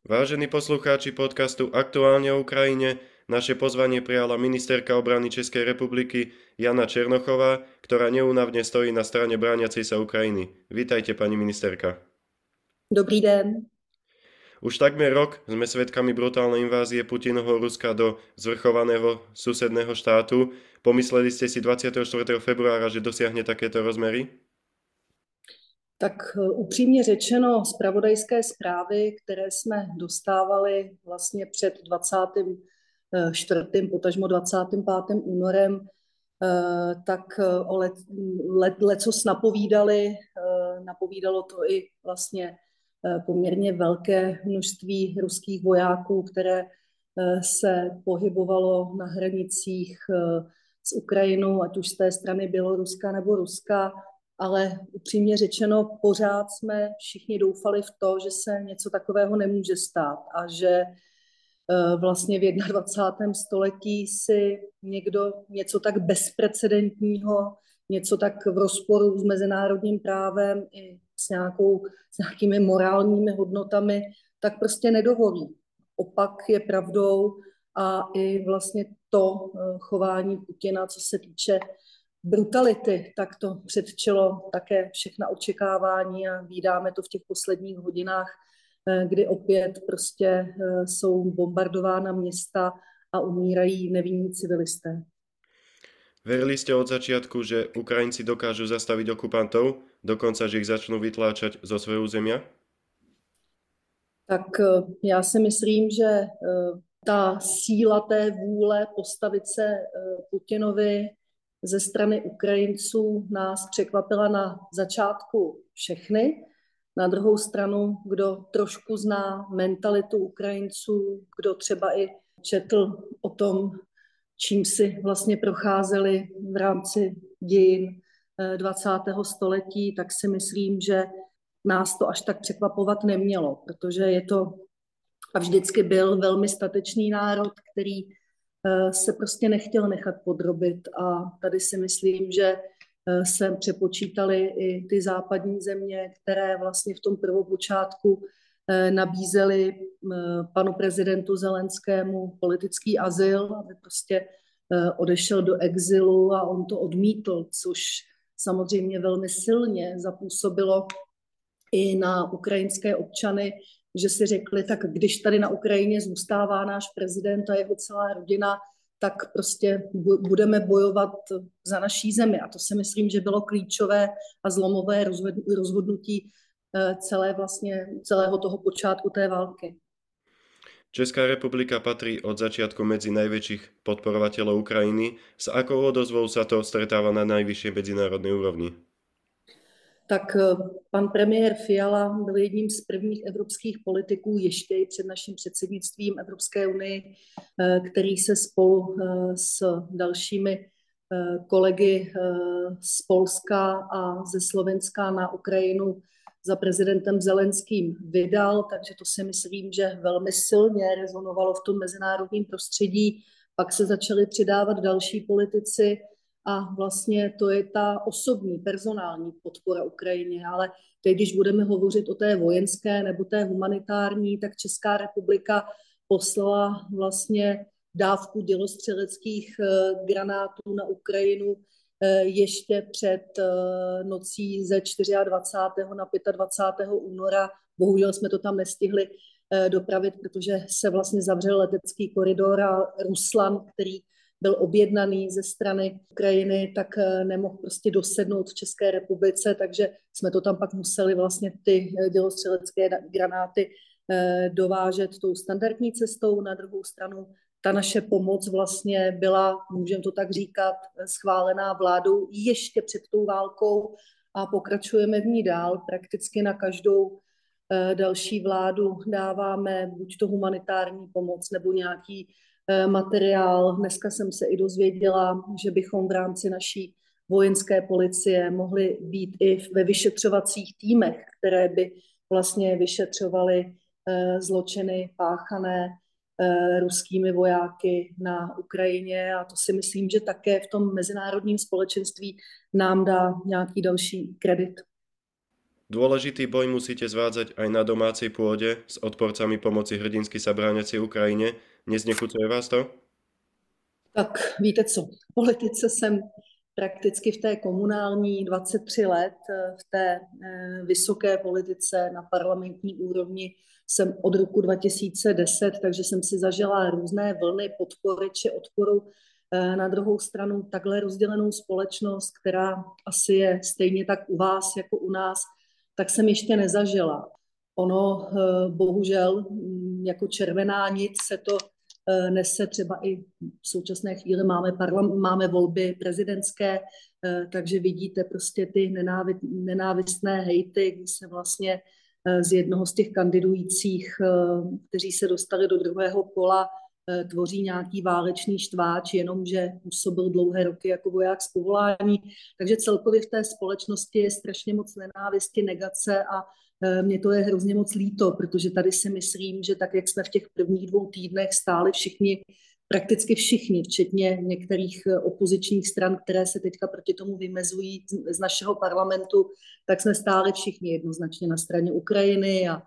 Vážení poslucháči podcastu Aktuálne o Ukrajine, naše pozvanie prijala ministerka obrany Českej republiky Jana Černochová, ktorá neúnavne stojí na strane brániacej sa Ukrajiny. Vítajte, pani ministerka. Dobrý den. Už takmer rok sme svedkami brutálnej invázie Putinovho Ruska do zvrchovaného susedného štátu. Pomysleli ste si 24. februára, že dosiahne takéto rozmery? Tak eh, upřímně řečeno, zpravodajské zprávy, které jsme dostávali vlastně před 24. potažmo 25. únorem, eh, tak eh, o let, let, lecos napovídali, napovídalo to i vlastně poměrně velké množství ruských vojáků, které se pohybovalo na hranicích s Ukrajinou, ať už z té strany Běloruska nebo Ruska ale upřímně řečeno, pořád jsme všichni doufali v to, že se něco takového nemůže stát a že eh, vlastně v 21. století si někdo něco tak bezprecedentního, něco tak v rozporu s mezinárodním právem i s, nějakou, s nějakými morálními hodnotami, tak prostě nedovolí. Opak je pravdou a i vlastně to eh, chování Putina, co se týče brutality, tak to předčilo také všechna očekávání a vídáme to v těch posledních hodinách, eh, kdy opět prostě eh, jsou bombardována města a umírají nevinní civilisté. Verili ste od začiatku, že Ukrajinci dokážu zastaviť okupantov, dokonca, že ich začnú vytláčať zo svojho územia? Tak eh, já si myslím, že ta síla té vůle postavit se Putinovi ze strany Ukrajinců nás překvapila na začátku všechny. Na druhou stranu, kdo trošku zná mentalitu Ukrajinců, kdo třeba i četl o tom, čím si vlastně procházeli v rámci dějin 20. Eh, století, tak si myslím, že nás to až tak překvapovat nemělo, protože je to a vždycky byl velmi statečný národ, který se prostě nechtěl nechat podrobit a tady si myslím, že eh, se přepočítali i ty západní země, které vlastně v tom prvopočátku eh, nabízeli panu prezidentu Zelenskému politický azyl, aby prostě odešel do exilu a on to odmítl, což samozřejmě velmi silně zapůsobilo i na ukrajinské občany, že si řekli, tak když tady na Ukrajině zůstává náš prezident a jeho celá rodina, tak prostě budeme bojovat za naší zemi. A to si myslím, že bylo klíčové a zlomové rozhodnutí eh, celé vlastně, celého toho počátku té války. Česká republika patrí od začiatku medzi najväčších podporovateľov Ukrajiny. S akou odozvou sa to stretáva na najvyššej medzinárodnej úrovni? Tak eh, pan premiér Fiala byl jedním z prvních evropských politiků ještě i před naším předsednictvím Evropské unii, eh, který se spolu eh, s dalšími kolegy z Polska a ze Slovenska na Ukrajinu za prezidentem Zelenským vydal, takže to si myslím, že velmi silně rezonovalo v tom mezinárodním prostředí. Pak se začali přidávat další politici, a vlastně to je ta osobní, personální podpora Ukrajině. Ale teď, když budeme hovořit o té vojenské nebo té humanitární, tak Česká republika poslala vlastně dávku dělostřeleckých eh, granátů na Ukrajinu eh, ještě před eh, nocí ze 24. na 25. února. Bohužel jsme to tam nestihli dopravit, protože se vlastně zavřel letecký koridor a Ruslan, který byl objednaný ze strany Ukrajiny, tak eh, nemohl prostě dosednout v České republice, takže jsme to tam pak museli vlastně ty eh, dělostřelecké granáty eh, dovážet tou standardní cestou. Na druhou stranu ta naše pomoc vlastně byla, můžeme to tak říkat, schválená vládou ještě před tou válkou a pokračujeme v ní dál. Prakticky na každou další vládu dáváme buď to humanitární pomoc nebo nějaký materiál. Dneska jsem se i dozvěděla, že bychom v rámci naší vojenské policie mohli být i ve vyšetřovacích týmech, které by vlastně vyšetřovaly eh, zločiny páchané eh, ruskými vojáky na Ukrajině a to si myslím, že také v tom mezinárodním společenství nám dá nějaký další kredit. Dôležitý boj musíte zvádzať aj na domácej pôde s odporcami pomoci hrdinsky sa Ukrajine. Neznechucuje vás to? Tak víte co, v politice jsem prakticky v té komunální 23 let, v té eh, vysoké politice na parlamentní úrovni jsem od roku 2010, takže jsem si zažila různé vlny podpory či odporu eh, na druhou stranu takhle rozdělenou společnost, která asi je stejně tak u vás jako u nás, tak jsem ještě nezažila. Ono eh, bohužel mm, jako červená nic se to eh, nese třeba i v současné chvíli máme, parlam, máme volby prezidentské, eh, takže vidíte prostě ty nenávistné hejty, kdy se vlastně z jednoho z těch kandidujících, kteří se dostali do druhého kola, tvoří nějaký válečný štváč, jenomže působil dlouhé roky jako voják z povolání. Takže celkově v té společnosti je strašně moc nenávisti, negace a mně to je hrozně moc líto, protože tady si myslím, že tak, jak jsme v těch prvních dvou týdnech stáli všichni, prakticky všichni, včetně některých opozičních stran, které se teďka proti tomu vymezují z našeho parlamentu, tak jsme stáli všichni jednoznačně na straně Ukrajiny a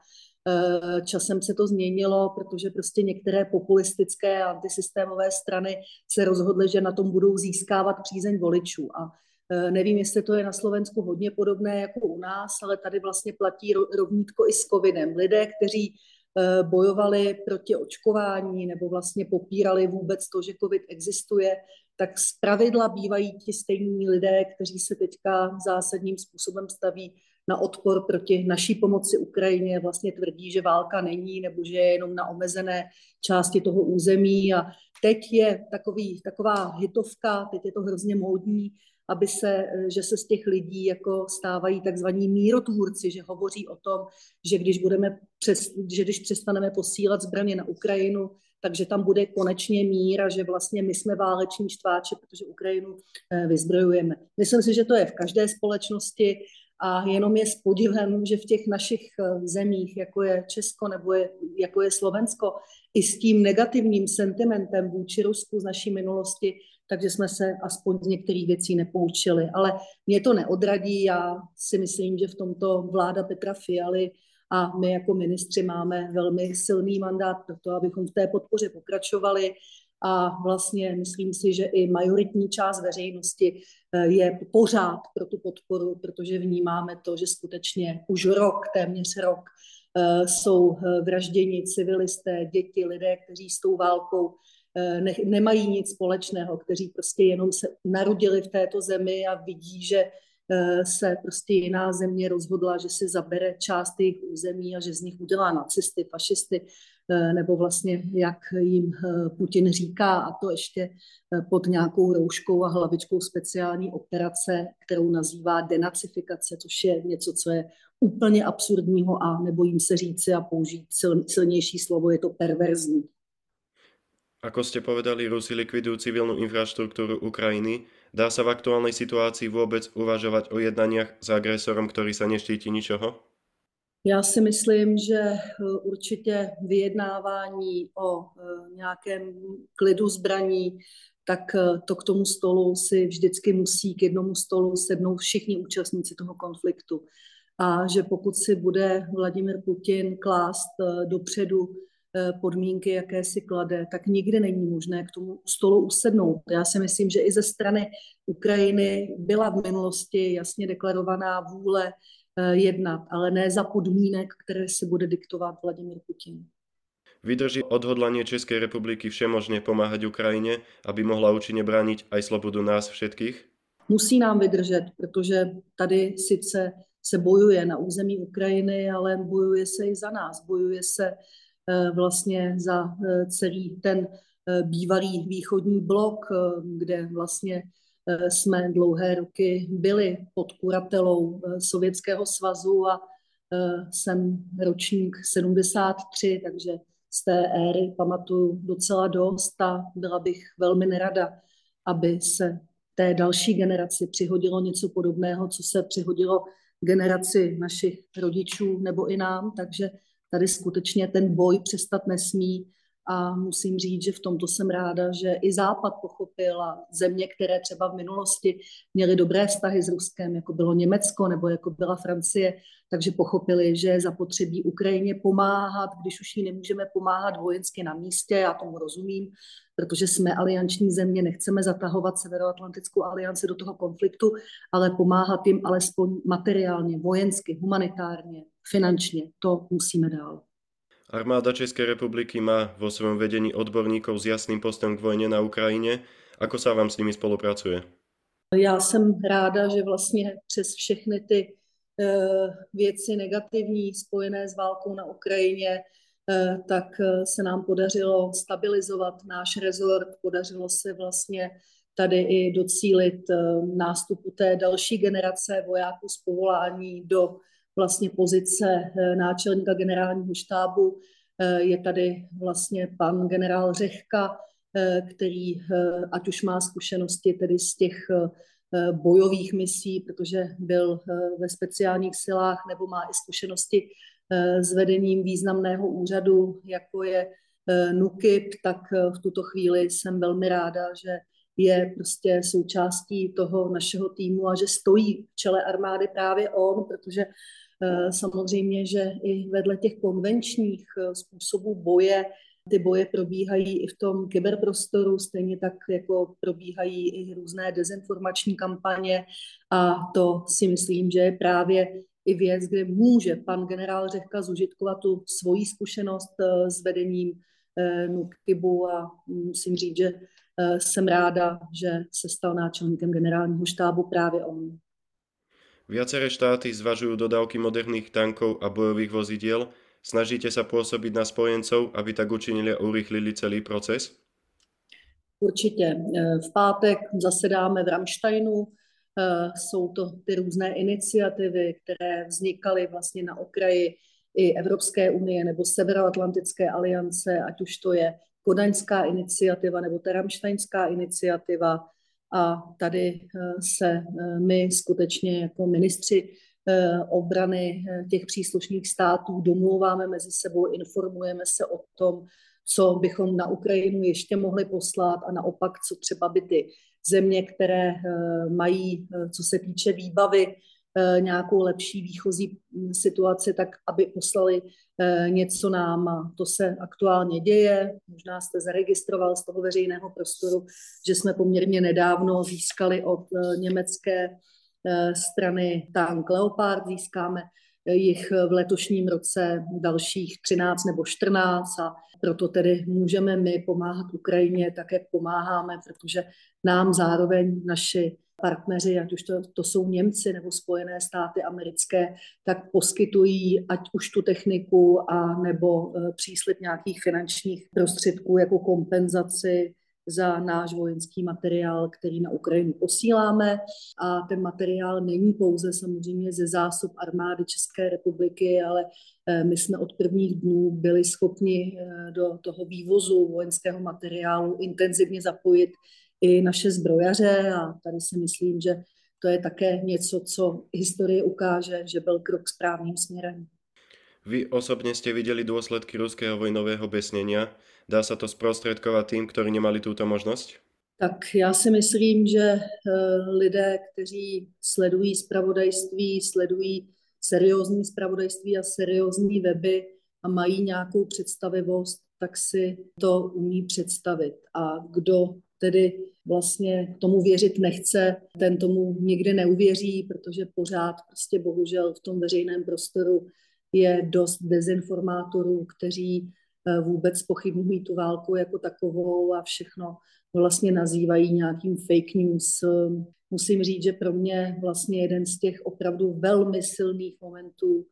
Eh, časem se to změnilo, protože prostě některé populistické a antisystémové strany se rozhodly, že na tom budou získávat přízeň voličů. A eh, nevím, jestli to je na Slovensku hodně podobné jako u nás, ale tady vlastně platí rovnítko i s covidem. Lidé, kteří eh, bojovali proti očkování nebo vlastně popírali vůbec to, že covid existuje, tak z pravidla bývají ti stejní lidé, kteří se teďka zásadním způsobem staví na odpor proti naší pomoci Ukrajině, vlastně tvrdí, že válka není nebo že je jenom na omezené části toho území. A teď je takový, taková hitovka, teď je to hrozně módní, aby se, že se z těch lidí jako stávají takzvaní mírotvůrci, že hovoří o tom, že když, budeme přes, že když přestaneme posílat zbraně na Ukrajinu, takže tam bude konečně mír a že vlastně my jsme váleční štváči, protože Ukrajinu eh, vyzbrojujeme. Myslím si, že to je v každé společnosti a jenom je s podivem, že v těch našich eh, zemích, jako je Česko nebo je, jako je Slovensko, i s tím negativním sentimentem vůči Rusku z naší minulosti, takže jsme se aspoň z některých věcí nepoučili. Ale mě to neodradí, já si myslím, že v tomto vláda Petra Fialy a my jako ministři máme velmi silný mandát pro to, abychom v té podpoře pokračovali a vlastně myslím si, že i majoritní část veřejnosti eh, je pořád pro tu podporu, protože vnímáme to, že skutečně už rok, téměř rok, eh, jsou eh, vražděni civilisté, děti, lidé, kteří s tou válkou ne, nemají nic společného, kteří prostě jenom se narodili v této zemi a vidí, že se prostě jiná země rozhodla, že si zabere část jejich území a že z nich udělá nacisty, fašisty. Eh, nebo vlastně jak jim eh, Putin říká, a to ještě eh, pod nějakou rouškou a hlavičkou speciální operace, kterou nazývá denacifikace, což je něco, co je úplně absurdního a nebojím se říci a použít sil, silnější slovo, je to perverzní. Ako ste povedali, Rusi likvidujú civilnú infraštruktúru Ukrajiny. Dá sa v aktuálnej situácii vôbec uvažovať o jednaniach s agresorom, ktorý sa neštíti ničoho? Já si myslím, že eh, určitě vyjednávání o eh, nějakém klidu zbraní, tak eh, to k tomu stolu si vždycky musí k jednomu stolu sednout všichni účastníci toho konfliktu. A že pokud si bude Vladimir Putin klást dopředu podmínky, jaké si klade, tak nikdy není možné k tomu stolu usednout. Já si myslím, že i ze strany Ukrajiny byla v minulosti jasně deklarovaná vůle Eh, jednat, ale ne za podmínek, které si bude diktovat Vladimír Putin. Vydrží odhodlanie Českej republiky všemožne pomáhať Ukrajine, aby mohla účinně bránit aj slobodu nás všetkých? Musí nám vydržet, protože tady sice se bojuje na území Ukrajiny, ale bojuje se i za nás. Bojuje se eh, vlastně za eh, celý ten bývalý východní blok, kde vlastně Eh, jsme dlouhé roky byli pod kuratelou eh, Sovětského svazu a eh, jsem ročník 73, takže z té éry pamatuju docela dost a byla bych velmi nerada, aby se té další generaci přihodilo něco podobného, co se přihodilo generaci našich rodičů nebo i nám, takže tady skutečně ten boj přestat nesmí. A musím říct, že v tomto jsem ráda, že i Západ pochopil a země, které třeba v minulosti měly dobré vztahy s Ruskem, jako bylo Německo nebo jako byla Francie, takže pochopili, že je zapotřebí Ukrajině pomáhat, když už jí nemůžeme pomáhat vojensky na místě, já tomu rozumím, protože jsme alianční země, nechceme zatahovat Severoatlantickou alianci do toho konfliktu, ale pomáhat jim alespoň materiálně, vojensky, humanitárně, finančně, to musíme dál. Armáda Českej republiky má vo svojom vedení odborníkov s jasným postem k vojne na Ukrajine. Ako sa vám s nimi spolupracuje? Já jsem ráda, že vlastně přes všechny ty uh, věci negativní spojené s válkou na Ukrajině, uh, tak uh, se nám podařilo stabilizovat náš rezort, podařilo se vlastně tady i docílit nástupu té další generace vojáků z povolání do vlastně pozice eh, náčelníka generálního štábu. Eh, je tady vlastně pan generál Řehka, eh, který ať už má zkušenosti tedy z těch bojových misí, protože byl ve speciálních silách, nebo má i zkušenosti s vedením významného úřadu, jako je NUKIP, tak v tuto chvíli jsem velmi ráda, že je prostě součástí toho našeho týmu a že stojí v čele armády právě on, protože samozřejmě, že i vedle těch konvenčních eh, způsobů boje, ty boje probíhají i v tom kyberprostoru, stejně tak jako probíhají i různé dezinformační kampaně a to si myslím, že je právě i věc, kde může pan generál Řehka zužitkovat tu svoji zkušenost eh, s vedením NUKIBu a musím říct, že jsem ráda, že se stal náčelníkem generálního štábu právě on. Viaceré štáty zvažujú dodávky moderných tankov a bojových vozidiel. Snažíte sa pôsobiť na spojencov, aby tak učinili a urychlili celý proces? Určitě. Eh, v pátek zasedáme v Ramsteinu. Eh, jsou to ty různé iniciativy, které vznikaly vlastně na okraji i Evropské unie nebo Severoatlantické aliance, ať už to je Kodaňská iniciativa nebo Teramštajnská iniciativa, a tady eh, se eh, my skutečně jako ministři eh, obrany těch příslušných států domluváme mezi sebou, informujeme se o tom, co bychom na Ukrajinu ještě mohli poslat a naopak, co třeba by ty země, které mají, co se týče výbavy, nějakou lepší výchozí hm, situaci, tak aby poslali eh, něco nám. A to se aktuálně děje. Možná jste zaregistroval z toho veřejného prostoru, že jsme poměrně nedávno získali od eh, německé strany tank Leopard. Získáme jich v letošním roce dalších 13 nebo 14 a proto tedy můžeme my pomáhat Ukrajině tak, jak pomáháme, protože nám zároveň naši partneři, ať už to, to jsou Němci nebo Spojené státy americké, tak poskytují ať už tu techniku a nebo e, příslip nějakých finančních prostředků jako kompenzaci za náš vojenský materiál, který na Ukrajinu posíláme. A ten materiál není pouze samozřejmě ze zásob armády České republiky, ale e, my jsme od prvních dnů byli schopni e, do toho vývozu vojenského materiálu intenzivně zapojit i naše zbrojaře a tady si myslím, že to je také něco, co historie ukáže, že byl krok správným směrem. Vy osobně jste viděli důsledky ruského vojnového besnění. Dá se to zprostředkovat tým, kteří nemali tuto možnost? Tak já si myslím, že eh, lidé, kteří sledují spravodajství, sledují seriózní spravodajství a seriózní weby a mají nějakou představivost, tak si to umí představit. A kdo tedy vlastně tomu věřit nechce, ten tomu nikdy neuvěří, protože pořád prostě bohužel v tom veřejném prostoru je dost dezinformátorů, kteří eh, vůbec pochybnují tu válku jako takovou a všechno vlastně nazývají nějakým fake news. Musím říct, že pro mě vlastně jeden z těch opravdu velmi silných momentů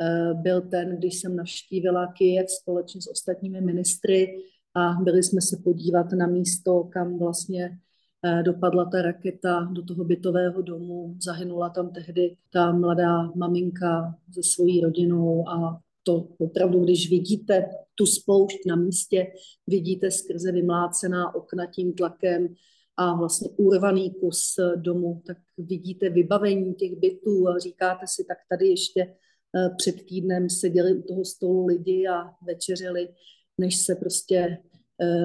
eh, byl ten, když jsem navštívila Kyjev společně s ostatními ministry a byli jsme se podívat na místo, kam vlastně eh, dopadla ta raketa do toho bytového domu. Zahynula tam tehdy ta mladá maminka se svojí rodinou a to opravdu, když vidíte tu spoušť na místě, vidíte skrze vymlácená okna tím tlakem a vlastně urvaný kus domu, tak vidíte vybavení těch bytů a říkáte si, tak tady ještě eh, před týdnem seděli u toho stolu lidi a večeřili než se prostě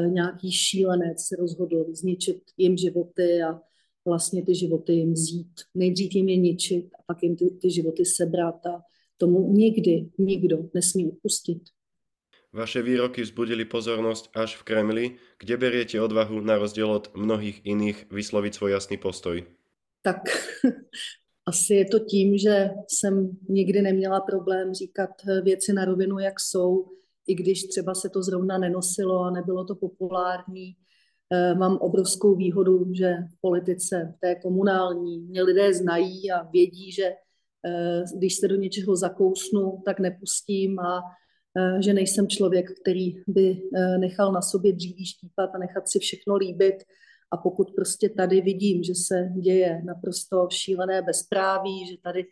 nějaký šílenec rozhodl zničit jim životy a vlastně ty životy jim vzít. Nejdřív jim je ničit a pak jim ty, ty životy sebrat a tomu nikdy nikdo nesmí upustit. Vaše výroky vzbudili pozornosť až v Kremli, kde beriete odvahu na rozdiel od mnohých iných vysloviť svoj jasný postoj. Tak asi je to tím, že jsem nikdy neměla problém říkat věci na rovinu, jak jsou, i když třeba se to zrovna nenosilo a nebylo to populární. Eh, mám obrovskou výhodu, že v politice, v té komunální, mě lidé znají a vědí, že eh, když se do něčeho zakousnu, tak nepustím a eh, že nejsem člověk, který by nechal na sobě dříví štípat a nechat si všechno líbit. A pokud prostě tady vidím, že se děje naprosto šílené bezpráví, že tady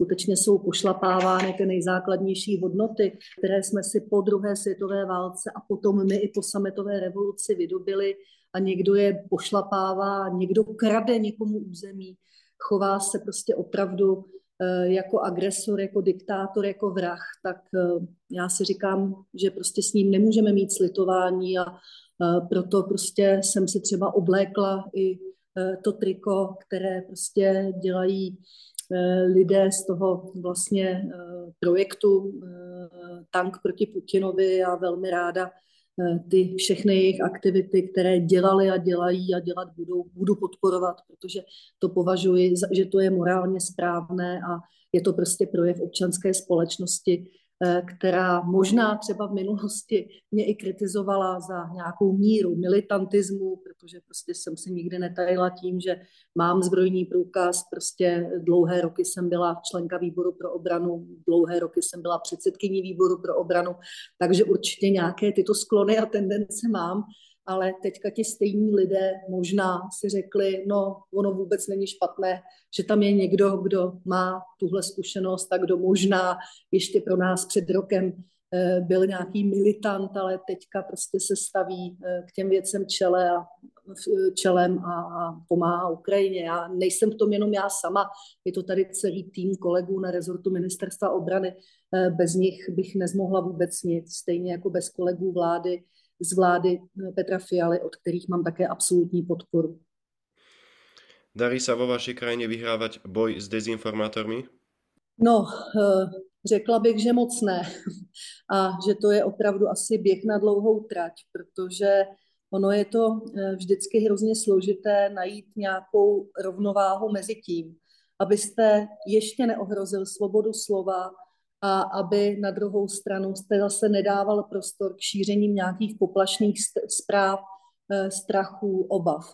skutečně jsou pošlapávány ty nejzákladnější hodnoty, které jsme si po druhé světové válce a potom my i po sametové revoluci vydobili. A někdo je pošlapává, někdo krade někomu území, chová se prostě opravdu eh, jako agresor, jako diktátor, jako vrah, tak eh, já si říkám, že prostě s ním nemůžeme mít slitování a eh, proto prostě jsem si třeba oblékla i to triko, které prostě dělají lidé z toho vlastně projektu Tank proti Putinovi. A velmi ráda Eh, ty všechny jejich aktivity, které dělali a dělají a dělat budou, budu podporovat, protože to považuji, že to je morálně správné a je to prostě projev občanské společnosti, Eh, která možná třeba v minulosti mě i kritizovala za nějakou míru militantismu, protože prostě jsem se nikdy netajila tím, že mám zbrojní průkaz, prostě dlouhé roky jsem byla členka výboru pro obranu, dlouhé roky jsem byla předsedkyní výboru pro obranu, takže určitě nějaké tyto sklony a tendence mám, ale teďka ti stejní lidé možná si řekli, no ono vůbec není špatné, že tam je někdo, kdo má tuhle zkušenost a kdo možná ještě pro nás před rokem eh, byl nějaký militant, ale teďka prostě se staví eh, k těm věcem čele a, čelem a, a pomáhá Ukrajině. Já nejsem v tom jenom já sama, je to tady celý tým kolegů na rezortu ministerstva obrany. Eh, bez nich bych nezmohla vůbec nic, stejně jako bez kolegů vlády z vlády Petra Fialy, od kterých mám také absolutní podporu. Darí sa vo vašej krajine vyhrávať boj s dezinformátormi? No, eh, řekla bych, že moc ne. A že to je opravdu asi běh na dlouhou trať, protože ono je to eh, vždycky hrozně složité najít nějakou rovnováhu mezi tím, abyste ještě neohrozil svobodu slova, a aby na druhou stranu jste zase nedával prostor k šířením nějakých poplašných zpráv, eh, strachů, obav.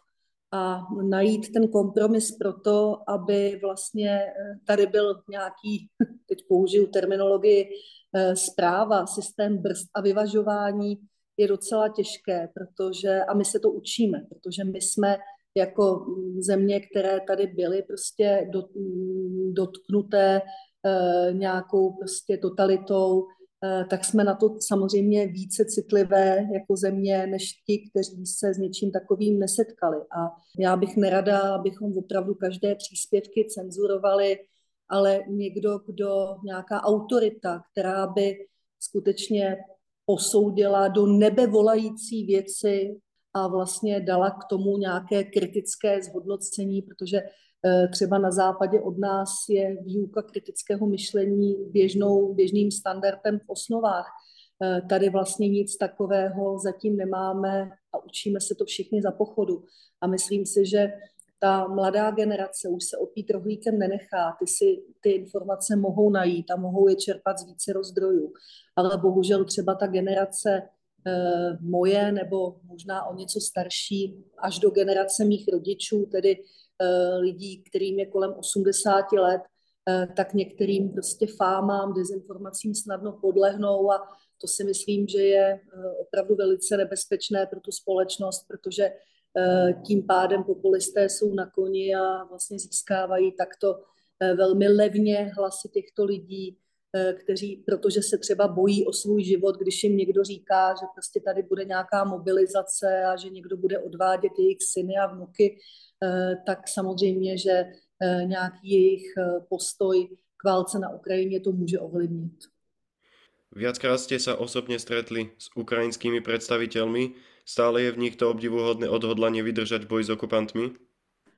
A najít ten kompromis pro to, aby vlastně eh, tady byl nějaký, teď použiju terminologii, eh, zpráva, systém brzd a vyvažování je docela těžké, protože, a my se to učíme, protože my jsme jako mm, země, které tady byly prostě mm, dotknuté nějakou prostě totalitou, eh, tak jsme na to samozřejmě více citlivé jako země, než ti, kteří se s něčím takovým nesetkali. A já bych nerada, abychom opravdu každé příspěvky cenzurovali, ale někdo, kdo, nějaká autorita, která by skutečně posoudila do nebe volající věci a vlastně dala k tomu nějaké kritické zhodnocení, protože Eh, třeba na západě od nás je výuka kritického myšlení běžnou, běžným standardem v osnovách. Eh, tady vlastně nic takového zatím nemáme a učíme se to všichni za pochodu. A myslím si, že ta mladá generace už se opít rohlíkem nenechá, ty si ty informace mohou najít a mohou je čerpat z více rozdrojů. Ale bohužel třeba ta generace moje nebo možná o něco starší až do generace mých rodičů, tedy Eh, lidí, kterým je kolem 80 let, eh, tak některým prostě fámám, dezinformacím snadno podlehnou a to si myslím, že je eh, opravdu velice nebezpečné pro tu společnost, protože tím pádem populisté jsou na koni a vlastně získávají takto velmi levně hlasy těchto lidí, kteří, protože se třeba bojí o svůj život, když jim někdo říká, že prostě tady bude nějaká mobilizace a že někdo bude odvádět jejich syny a vnuky, Eh, tak samozřejmě, že eh, nějaký jejich eh, postoj k válce na Ukrajině to může ovlivnit. Viackrát ste sa osobne stretli s ukrajinskými predstaviteľmi. Stále je v nich to obdivuhodné odhodlanie vydržať boj s okupantmi?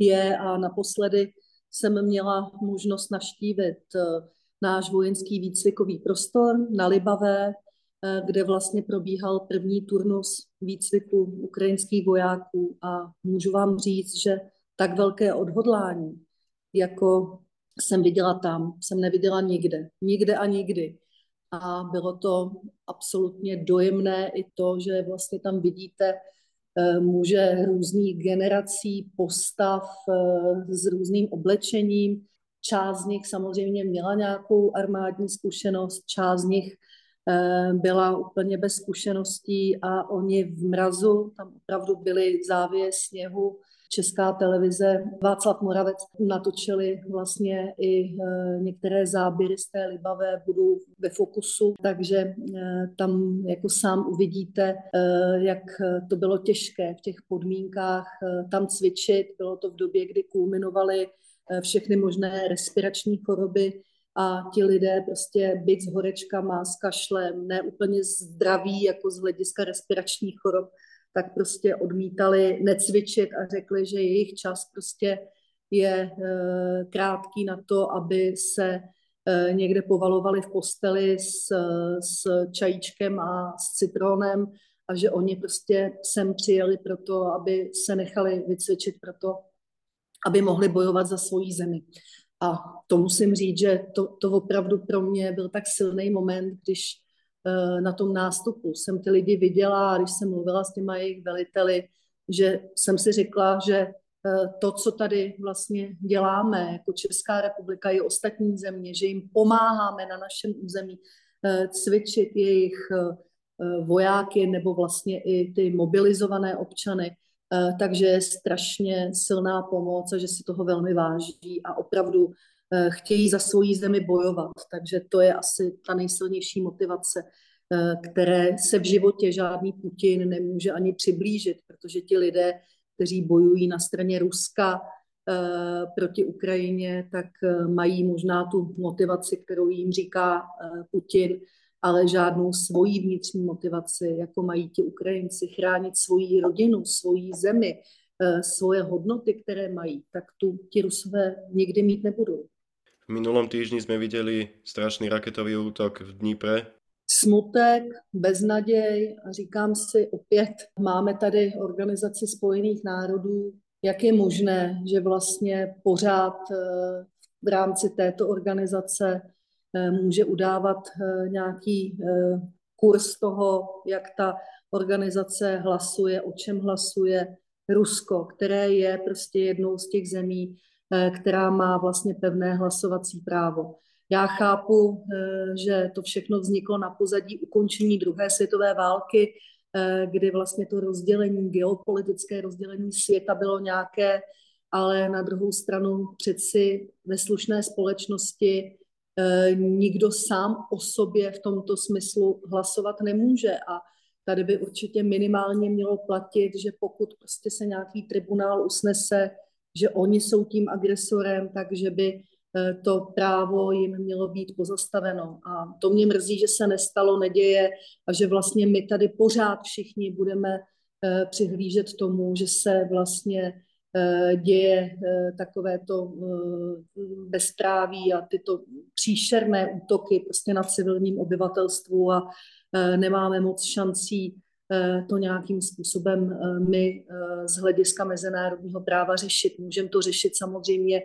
Je a naposledy jsem měla možnost navštívit eh, náš vojenský výcvikový prostor na Libavé, eh, kde vlastně probíhal první turnus výcviku ukrajinských vojáků a můžu vám říct, že tak velké odhodlání, jako jsem viděla tam, jsem neviděla nikde. Nikde a nikdy. A bylo to absolutně dojemné i to, že vlastně tam vidíte eh, muže různých generací, postav eh, s různým oblečením. Část z nich samozřejmě měla nějakou armádní zkušenost, část z nich eh, byla úplně bez zkušeností a oni v mrazu, tam opravdu byly závěje sněhu, Česká televize Václav Moravec natočili vlastně i e, některé záběry z té Libavé, budou ve fokusu, takže e, tam jako sám uvidíte, jak to bylo těžké v těch podmínkách tam cvičit. Bylo to v době, kdy kulminovaly všechny možné respirační choroby, a ti lidé prostě být s horečkama, s kašlem, ne úplně zdraví jako z hlediska respiračních chorob, tak prostě odmítali necvičit a řekli, že jejich čas prostě je eh, krátký na to, aby se eh, někde povalovali v posteli s, s čajíčkem a s citronem a že oni prostě sem přijeli proto, aby se nechali vycvičit proto, aby mohli bojovat za svoji zemi. A to musím říct, že to, to opravdu pro mě byl tak silný moment, když Eh, na tom nástupu. Jsem ty lidi viděla a když jsem mluvila s těma jejich veliteli, že jsem si řekla, že eh, to, co tady vlastně děláme jako Česká republika i ostatní země, že jim pomáháme na našem území eh, cvičit jejich vojáky nebo vlastně i ty mobilizované občany, takže je strašně silná pomoc a že si toho velmi váží a opravdu Eh, chtějí za svoji zemi bojovat. Takže to je asi ta nejsilnější motivace, eh, které se v životě žádný Putin nemůže ani přiblížit, protože ti lidé, kteří bojují na straně Ruska eh, proti Ukrajině, tak mají možná tu motivaci, kterou jim říká Putin, ale žádnou svoji vnitřní motivaci, jako mají ti Ukrajinci, chránit svoji rodinu, svoji zemi, svoje hodnoty, které mají, tak tu ti Rusové nikdy mít nebudou. V minulom týždni sme videli strašný raketový útok v Dnipre. Smutek, beznaděj a říkám si opět, máme tady Organizaci spojených národů, jak je možné, že vlastně pořád eh, v rámci této organizace eh, může udávat eh, nějaký kurz toho, jak ta organizace hlasuje, o čem hlasuje Rusko, které je prostě jednou z těch zemí, Eh, která má vlastně pevné hlasovací právo. Já chápu, eh, že to všechno vzniklo na pozadí ukončení druhé světové války, eh, kdy vlastně to rozdělení, geopolitické rozdělení světa bylo nějaké, ale na druhou stranu přeci ve slušné společnosti nikdo sám o sobě v tomto smyslu hlasovat nemůže a tady by určitě minimálně mělo platit, že pokud prostě se nějaký tribunál usnese, že oni jsou tím agresorem, takže by eh, to právo jim mělo být pozastaveno. A to mě mrzí, že se nestalo, neděje a že vlastně my tady pořád všichni budeme eh, přihlížet tomu, že se vlastně eh, děje takovéto bezpráví a tyto příšerné útoky prostě na civilním obyvatelstvu a nemáme moc šancí Eh, to nějakým způsobem eh, my eh, z hlediska mezinárodního práva řešit. Můžeme to řešit samozřejmě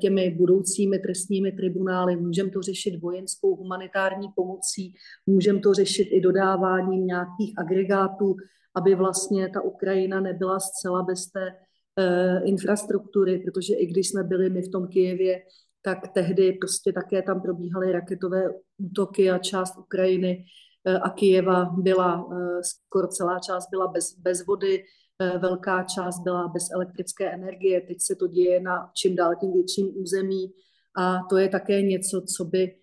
těmi budoucími trestními tribunály, můžeme to řešit vojenskou humanitární pomocí, můžeme to řešit i dodáváním nějakých agregátů, aby vlastně ta Ukrajina nebyla zcela bez té infrastruktury, protože i když jsme byli my v tom Kijevě, tak tehdy prostě také tam probíhaly raketové útoky a část Ukrajiny Eh, a Kijeva byla, eh, skoro celá část byla bez, bez vody, eh, velká část byla bez elektrické energie. Teď se to děje na čím dál tím větším území a to je také něco, co by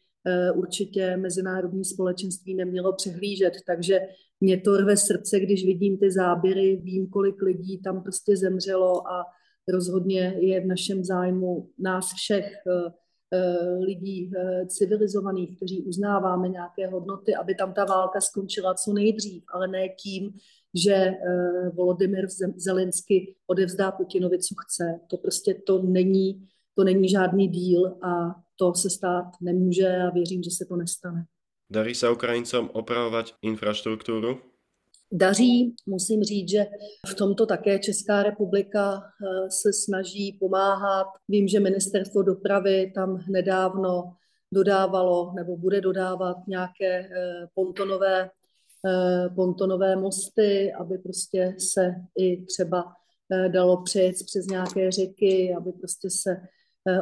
určitě mezinárodní společenství nemělo přehlížet. Takže mě to rve srdce, když vidím ty záběry, vím, kolik lidí tam prostě zemřelo a rozhodně je v našem zájmu nás všech lidí civilizovaných, kteří uznáváme nějaké hodnoty, aby tam ta válka skončila co nejdřív, ale ne tím, že Volodymyr Zelensky odevzdá Putinovi, co chce. To prostě to není, to není žádný díl a to se stát nemůže a věřím, že se to nestane. Darí se Ukrajincům opravovat infrastrukturu? Daří, musím říct, že v tomto také Česká republika eh, se snaží pomáhat. Vím, že ministerstvo dopravy tam nedávno dodávalo nebo bude dodávat nějaké eh, pontonové, eh, pontonové mosty, aby prostě se i třeba dalo přejet přes nějaké řeky, aby prostě se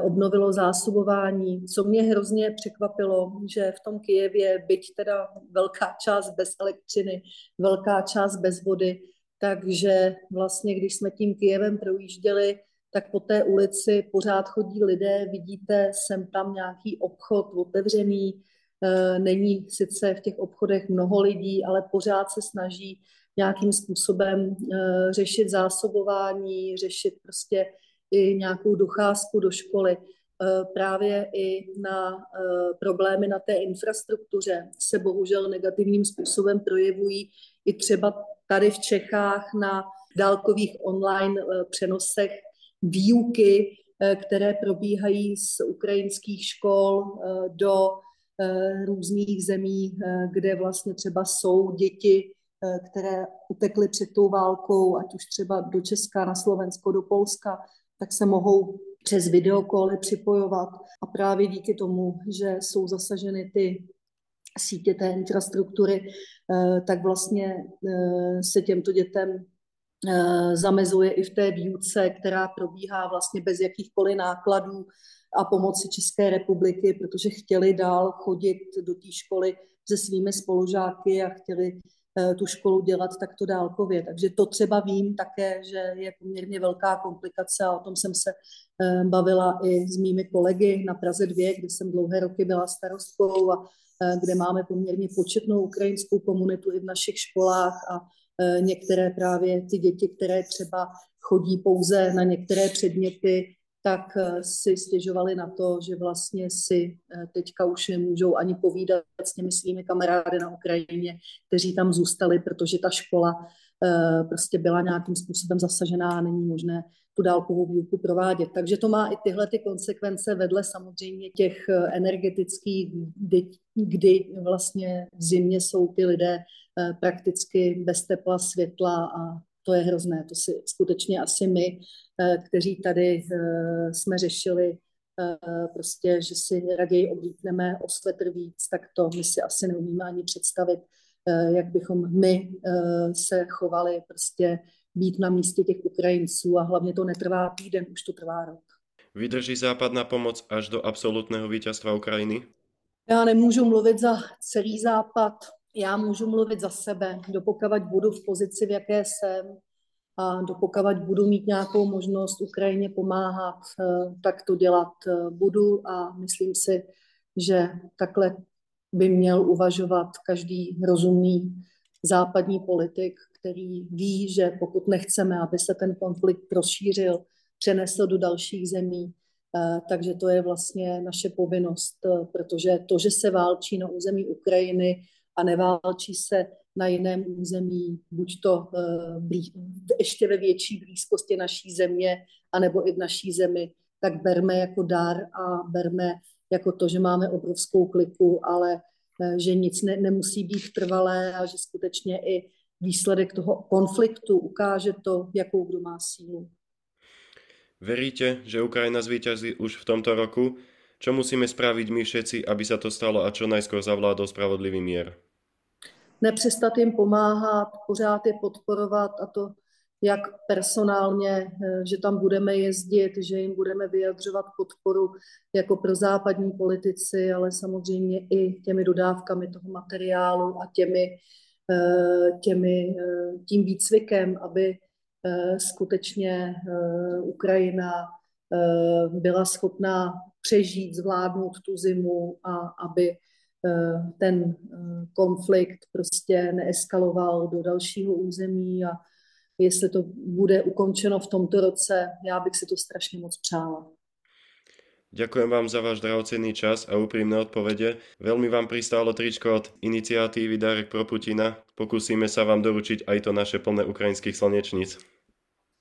obnovilo zásobování. Co mě hrozně překvapilo, že v tom Kijevě, byť teda velká část bez elektřiny, velká část bez vody, takže vlastně, když jsme tím Kijevem projížděli, tak po té ulici pořád chodí lidé, vidíte sem tam nějaký obchod otevřený, eh, není sice v těch obchodech mnoho lidí, ale pořád se snaží nějakým způsobem eh, řešit zásobování, řešit prostě i nějakou docházku do školy. Eh, právě i na eh, problémy na té infrastruktuře se bohužel negativním způsobem projevují i třeba tady v Čechách na dálkových online eh, přenosech výuky, které probíhají z ukrajinských škol do různých zemí, kde vlastně třeba jsou děti, které utekly před tou válkou, ať už třeba do Česka, na Slovensko, do Polska, tak se mohou přes videokoly připojovat. A právě díky tomu, že jsou zasaženy ty sítě té infrastruktury, eh, tak vlastně eh, se těmto dětem eh, zamezuje i v té výuce, která probíhá vlastně bez jakýchkoliv nákladů a pomoci České republiky, protože chtěli dál chodit do té školy se svými spolužáky a chtěli tu školu dělat takto dálkově. Takže to třeba vím také, že je poměrně velká komplikace a o tom jsem se eh, bavila i s mými kolegy na Praze 2, kde jsem dlouhé roky byla starostkou a eh, kde máme poměrně početnou ukrajinskou komunitu i v našich školách a některé právě ty děti, které třeba chodí pouze na některé předměty, tak eh, si stěžovali na to, že vlastně si eh, teďka už nemůžou ani povídat s těmi svými kamarády na Ukrajině, kteří tam zůstali, protože ta škola eh, prostě byla nějakým způsobem zasažená a není možné tu dálkovou výuku provádět. Takže to má i tyhle ty konsekvence vedle samozřejmě těch energetických, kdy, kdy vlastně v zimě jsou ty lidé prakticky bez tepla, světla a to je hrozné. To si skutečně asi my, eh, kteří tady eh, jsme řešili eh, prostě, že si raději oblíkneme o svetr víc, tak to my si asi neumíme ani představit, jak bychom my se chovali prostě být na místě těch Ukrajinců a hlavně to netrvá týden, už to trvá rok. Vydrží západná pomoc až do absolutného vítězstva Ukrajiny? Já nemůžu mluvit za celý západ, já můžu mluvit za sebe, dopokavať budu v pozici, v jaké jsem a dopokavať budu mít nějakou možnost Ukrajině pomáhat, eh, tak to dělat eh, budu a myslím si, že takhle by měl uvažovat každý rozumný západní politik, který ví, že pokud nechceme, aby se ten konflikt rozšířil, přenesl do dalších zemí, eh, takže to je vlastně naše povinnost, protože to, že se válčí na území Ukrajiny, a neválčí se na jiném území, buď to blí, ještě ve větší blízkosti naší země, anebo i v naší zemi, tak berme jako dar a berme jako to, že máme obrovskou kliku, ale uh, že nic ne, nemusí být trvalé a že skutečně i výsledek toho konfliktu ukáže to, jakou kdo má sílu. Veríte, že Ukrajina zvíťazí už v tomto roku? Čo musíme spraviť my všetci, aby sa to stalo a čo najskôr zavládol spravodlivý mier? Nepřestat jim pomáhat, pořád je podporovat a to jak personálně, eh, že tam budeme jezdit, že jim budeme vyjadřovat podporu jako pro západní politici, ale samozřejmě i těmi dodávkami toho materiálu a těmi, eh, těmi, eh, tím výcvikem, aby skutečně Ukrajina byla schopná přežít, zvládnout tu zimu a aby eh, ten eh, konflikt prostě neeskaloval do dalšího území a jestli to bude ukončeno v tomto roce, já bych si to strašně moc přála. Ďakujem vám za váš drahocenný čas a úprimné odpovede. Veľmi vám pristálo tričko od iniciatívy Darek pro Putina. Pokúsime sa vám doručiť aj to naše plné ukrajinských slnečníc.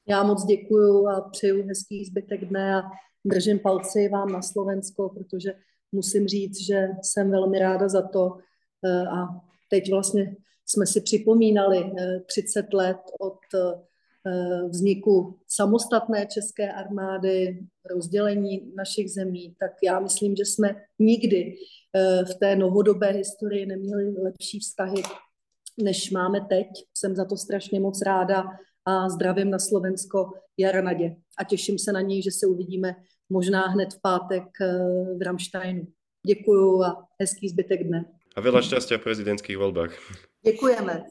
Já moc děkuju a přeju hezký zbytek dne a držím palci vám na Slovensko, protože musím říct, že jsem velmi ráda za to eh, a teď vlastně jsme si připomínali 30 eh, let od eh, vzniku samostatné české armády, rozdělení našich zemí, tak já myslím, že jsme nikdy v té novodobé historii neměli lepší vztahy, než máme teď. Jsem za to strašně moc ráda a zdravím na Slovensko Jara Nadě. A těším se na něj, že se uvidíme možná hned v pátek v Ramsteinu. Děkuju a hezký zbytek dne. A veľa šťastia v prezidentských voľbách. Děkujeme.